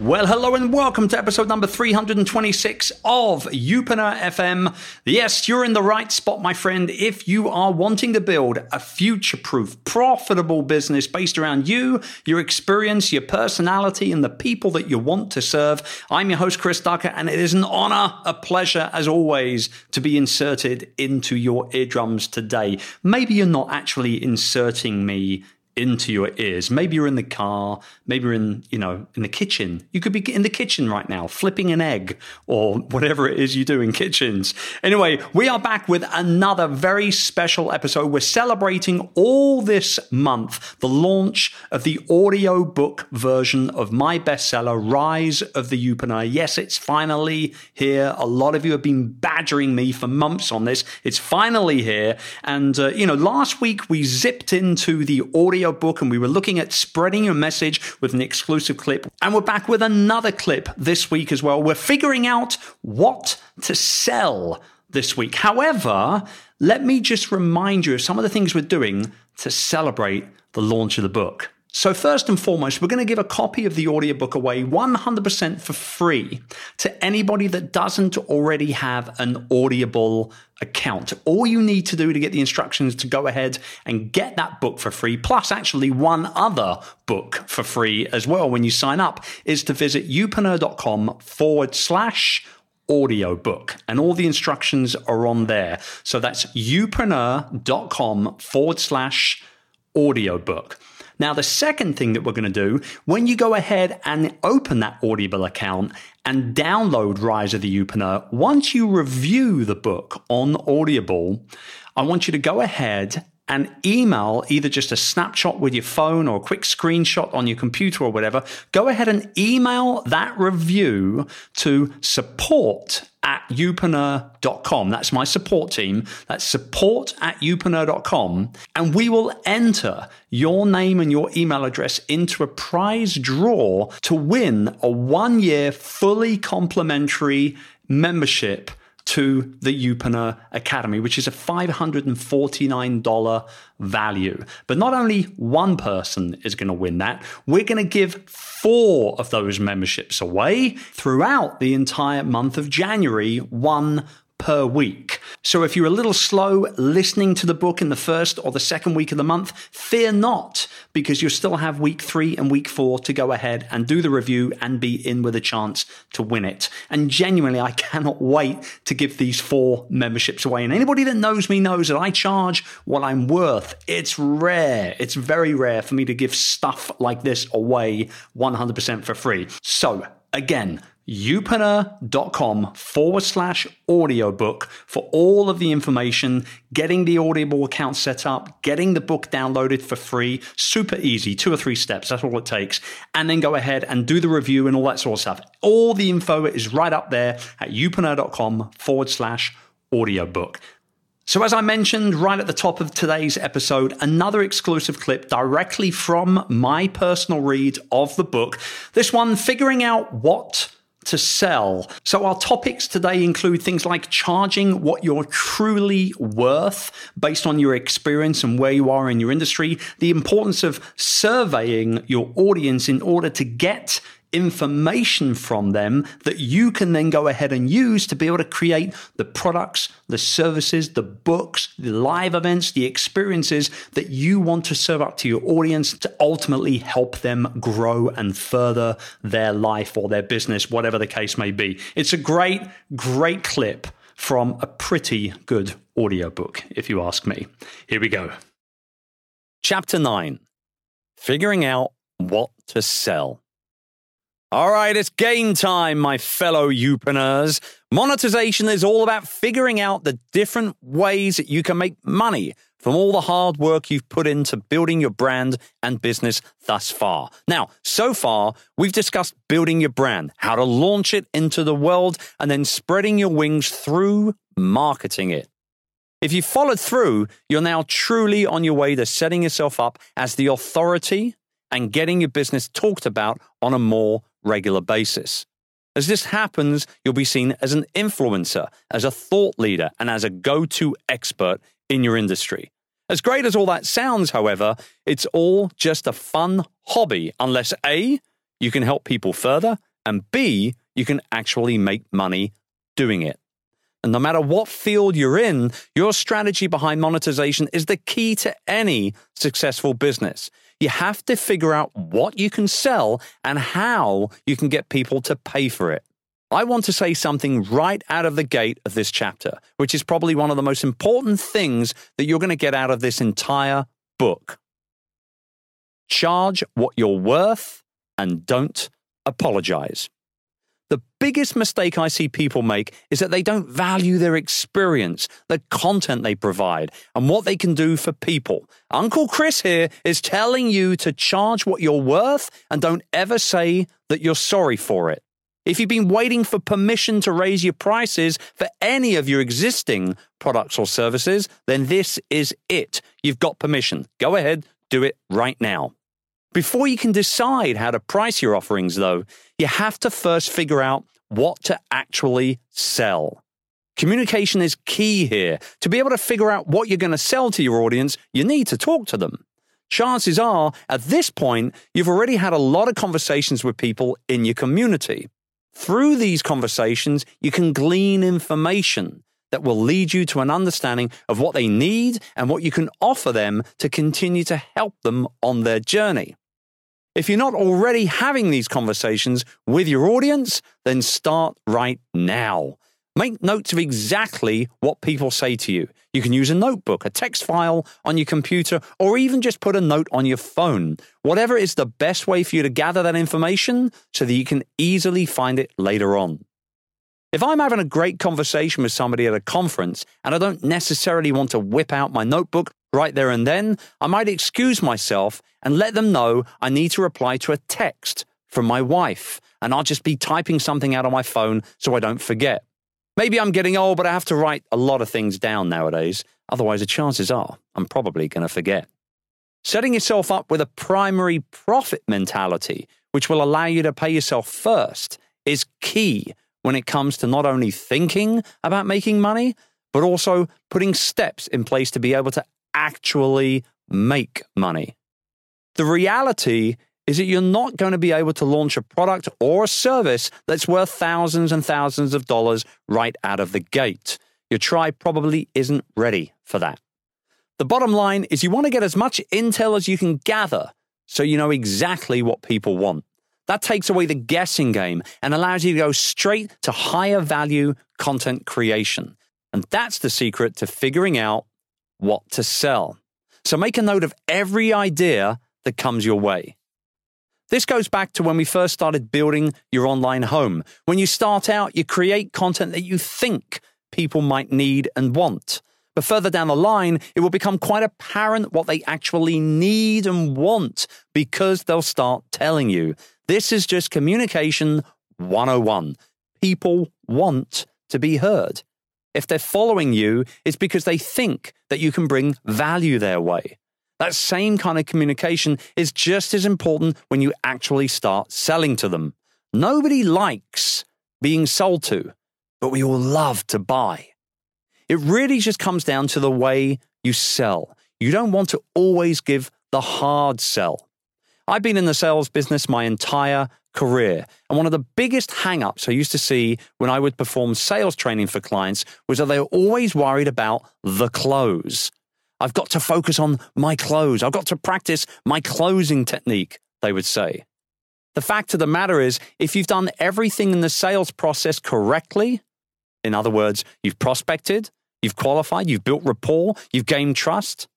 Well, hello and welcome to episode number 326 of Youpreneur FM. Yes, you're in the right spot, my friend. If you are wanting to build a future proof, profitable business based around you, your experience, your personality, and the people that you want to serve, I'm your host, Chris Ducker, and it is an honor, a pleasure, as always, to be inserted into your eardrums today. Maybe you're not actually inserting me into your ears. Maybe you're in the car, maybe you're in, you know, in the kitchen. You could be in the kitchen right now, flipping an egg or whatever it is you do in kitchens. Anyway, we are back with another very special episode. We're celebrating all this month the launch of the audio book version of my bestseller, Rise of the Youpreneur. Yes, it's finally here. A lot of you have been badgering me for months on this. It's finally here. And, uh, you know, last week we zipped into the audio book and we were looking at spreading your message with an exclusive clip. And we're back with another clip this week as well. We're figuring out what to sell this week. However, let me just remind you of some of the things we're doing to celebrate the launch of the book. So, first and foremost, we're going to give a copy of the audiobook away 100% for free to anybody that doesn't already have an Audible account. All you need to do to get the instructions to go ahead and get that book for free, plus actually one other book for free as well when you sign up, is to visit youpreneur.com forward slash audiobook and all the instructions are on there. So that's youpreneur.com forward slash audiobook. Now, the second thing that we're going to do, when you go ahead and open that Audible account and download Rise of the Youpreneur, once you review the book on Audible, I want you to go ahead and email either just a snapshot with your phone or a quick screenshot on your computer or whatever. Go ahead and email that review to support at youpreneur.com. That's my support team. That's support at youpreneur.com. And we will enter your name and your email address into a prize draw to win a one year fully complimentary membership to the Youpreneur Academy, which is a $549 value. But not only one person is going to win that, we're going to give four of those memberships away throughout the entire month of January, one per week. So if you're a little slow listening to the book in the first or the second week of the month, fear not, because you still have week three and week four to go ahead and do the review and be in with a chance to win it. And genuinely, I cannot wait to give these four memberships away. And anybody that knows me knows that I charge what I'm worth. It's rare. It's very rare for me to give stuff like this away 100% for free. So again, youpreneur.com forward slash audiobook for all of the information, getting the Audible account set up, getting the book downloaded for free. Super easy, two or three steps. That's all it takes. And then go ahead and do the review and all that sort of stuff. All the info is right up there at youpreneur.com forward slash audiobook. So, as I mentioned right at the top of today's episode, another exclusive clip directly from my personal read of the book. This one, figuring out what to sell. So, our topics today include things like charging what you're truly worth based on your experience and where you are in your industry, the importance of surveying your audience in order to get information from them that you can then go ahead and use to be able to create the products, the services, the books, the live events, the experiences that you want to serve up to your audience to ultimately help them grow and further their life or their business, whatever the case may be. It's a great, great clip from a pretty good audiobook, if you ask me. Here we go. Chapter 9 Figuring out what to sell. All right, it's game time, my fellow Youpreneurs. Monetization is all about figuring out the different ways that you can make money from all the hard work you've put into building your brand and business thus far. Now, so far, we've discussed building your brand, how to launch it into the world, and then spreading your wings through marketing it. If you followed through, you're now truly on your way to setting yourself up as the authority and getting your business talked about on a more regular basis. As this happens, you'll be seen as an influencer, as a thought leader, and as a go to expert in your industry. As great as all that sounds, however, it's all just a fun hobby unless A, you can help people further, and B, you can actually make money doing it. And no matter what field you're in, your strategy behind monetization is the key to any successful business. You have to figure out what you can sell and how you can get people to pay for it. I want to say something right out of the gate of this chapter, which is probably one of the most important things that you're going to get out of this entire book. Charge what you're worth and don't apologize. The biggest mistake I see people make is that they don't value their experience, the content they provide, and what they can do for people. Uncle Chris here is telling you to charge what you're worth and don't ever say that you're sorry for it. If you've been waiting for permission to raise your prices for any of your existing products or services, then this is it. You've got permission. Go ahead, do it right now. Before you can decide how to price your offerings, though, you have to first figure out what to actually sell. Communication is key here. To be able to figure out what you're going to sell to your audience, you need to talk to them. Chances are, at this point, you've already had a lot of conversations with people in your community. Through these conversations, you can glean information that will lead you to an understanding of what they need and what you can offer them to continue to help them on their journey. If you're not already having these conversations with your audience, then start right now. Make notes of exactly what people say to you. You can use a notebook, a text file on your computer, or even just put a note on your phone. Whatever is the best way for you to gather that information so that you can easily find it later on. If I'm having a great conversation with somebody at a conference and I don't necessarily want to whip out my notebook right there and then, I might excuse myself and let them know I need to reply to a text from my wife, and I'll just be typing something out on my phone so I don't forget. Maybe I'm getting old, but I have to write a lot of things down nowadays. Otherwise, the chances are I'm probably going to forget. Setting yourself up with a primary profit mentality, which will allow you to pay yourself first, is key when it comes to not only thinking about making money, but also putting steps in place to be able to actually make money. The reality is that you're not going to be able to launch a product or a service that's worth thousands and thousands of dollars right out of the gate. Your tribe probably isn't ready for that. The bottom line is you want to get as much intel as you can gather so you know exactly what people want. That takes away the guessing game and allows you to go straight to higher value content creation. And that's the secret to figuring out what to sell. So make a note of every idea that comes your way. This goes back to when we first started building your online home. When you start out, you create content that you think people might need and want. But further down the line, it will become quite apparent what they actually need and want because they'll start telling you. This is just communication 101. People want to be heard. If they're following you, it's because they think that you can bring value their way. That same kind of communication is just as important when you actually start selling to them. Nobody likes being sold to, but we all love to buy. It really just comes down to the way you sell. You don't want to always give the hard sell. I've been in the sales business my entire career. And one of the biggest hang ups I used to see when I would perform sales training for clients was that they were always worried about the close. I've got to focus on my close. I've got to practice my closing technique, they would say. The fact of the matter is, if you've done everything in the sales process correctly, in other words, you've prospected, you've qualified, you've built rapport, you've gained trust,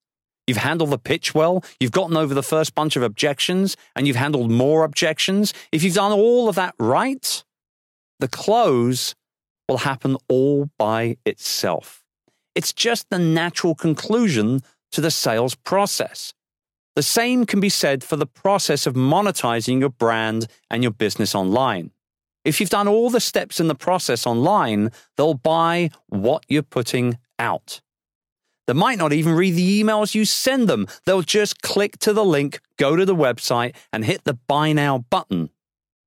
You've handled the pitch well. You've gotten over the first bunch of objections and you've handled more objections. If you've done all of that right, the close will happen all by itself. It's just the natural conclusion to the sales process. The same can be said for the process of monetizing your brand and your business online. If you've done all the steps in the process online, they'll buy what you're putting out. They might not even read the emails you send them. They'll just click to the link, go to the website, and hit the buy now button.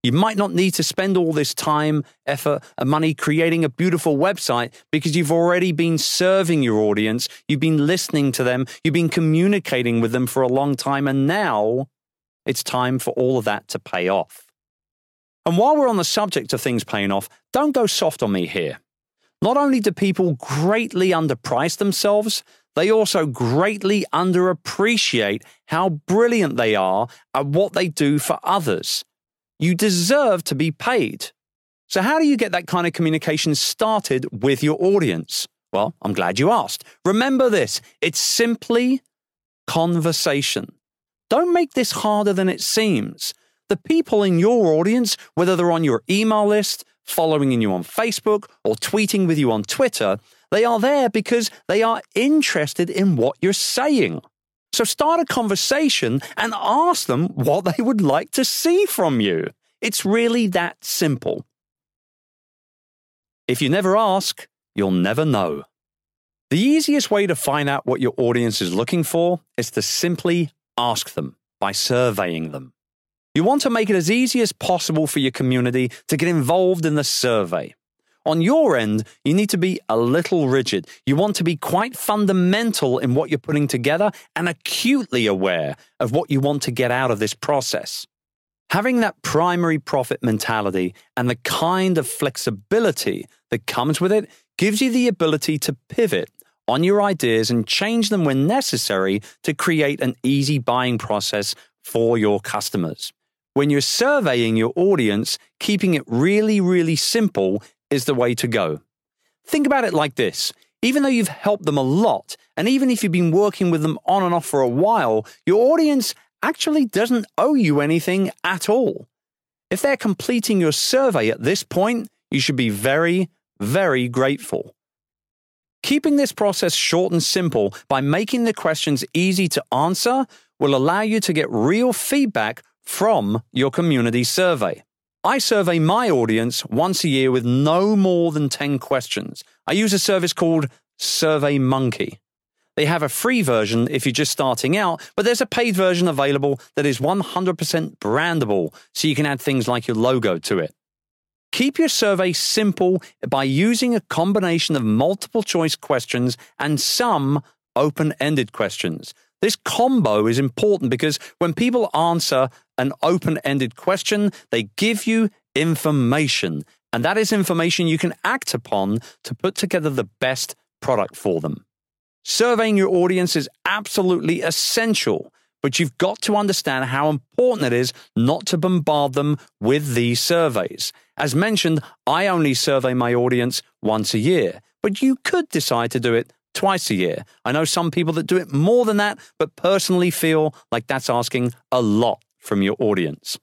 You might not need to spend all this time, effort, and money creating a beautiful website because you've already been serving your audience, you've been listening to them, you've been communicating with them for a long time, and now it's time for all of that to pay off. And while we're on the subject of things paying off, don't go soft on me here. Not only do people greatly underprice themselves, they also greatly underappreciate how brilliant they are at what they do for others. You deserve to be paid. So, how do you get that kind of communication started with your audience? Well, I'm glad you asked. Remember this it's simply conversation. Don't make this harder than it seems. The people in your audience, whether they're on your email list, following you on Facebook, or tweeting with you on Twitter, they are there because they are interested in what you're saying. So start a conversation and ask them what they would like to see from you. It's really that simple. If you never ask, you'll never know. The easiest way to find out what your audience is looking for is to simply ask them by surveying them. You want to make it as easy as possible for your community to get involved in the survey. On your end, you need to be a little rigid. You want to be quite fundamental in what you're putting together and acutely aware of what you want to get out of this process. Having that primary profit mentality and the kind of flexibility that comes with it gives you the ability to pivot on your ideas and change them when necessary to create an easy buying process for your customers. When you're surveying your audience, keeping it really, really simple is the way to go. Think about it like this even though you've helped them a lot, and even if you've been working with them on and off for a while, your audience actually doesn't owe you anything at all. If they're completing your survey at this point, you should be very, very grateful. Keeping this process short and simple by making the questions easy to answer will allow you to get real feedback from your community survey. I survey my audience once a year with no more than 10 questions. I use a service called SurveyMonkey. They have a free version if you're just starting out, but there's a paid version available that is 100% brandable, so you can add things like your logo to it. Keep your survey simple by using a combination of multiple choice questions and some open ended questions. This combo is important because when people answer an open ended question, they give you information. And that is information you can act upon to put together the best product for them. Surveying your audience is absolutely essential, but you've got to understand how important it is not to bombard them with these surveys. As mentioned, I only survey my audience once a year, but you could decide to do it twice a year. I know some people that do it more than that, but personally feel like that's asking a lot from your audience.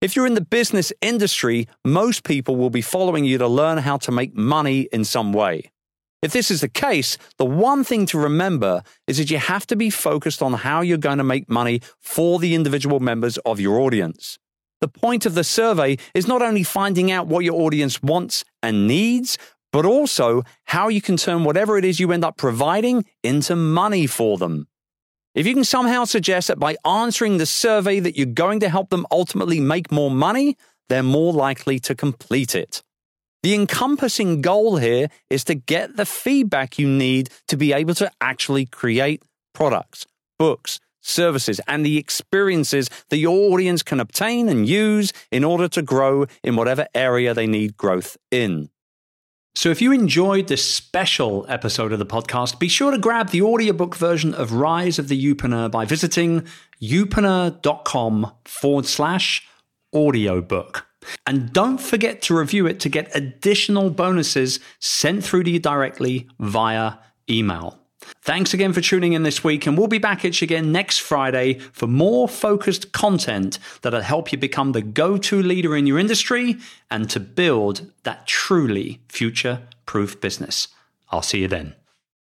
If you're in the business industry, most people will be following you to learn how to make money in some way. If this is the case, the one thing to remember is that you have to be focused on how you're going to make money for the individual members of your audience. The point of the survey is not only finding out what your audience wants and needs, but also how you can turn whatever it is you end up providing into money for them. If you can somehow suggest that by answering the survey that you're going to help them ultimately make more money, they're more likely to complete it. The encompassing goal here is to get the feedback you need to be able to actually create products, books, services, and the experiences that your audience can obtain and use in order to grow in whatever area they need growth in. So, if you enjoyed this special episode of the podcast, be sure to grab the audiobook version of Rise of the Youpreneur by visiting youpreneur.com forward slash audiobook. And don't forget to review it to get additional bonuses sent through to you directly via email. Thanks again for tuning in this week, and we'll be back at you again next Friday for more focused content that'll help you become the go to leader in your industry and to build that truly future proof business. I'll see you then.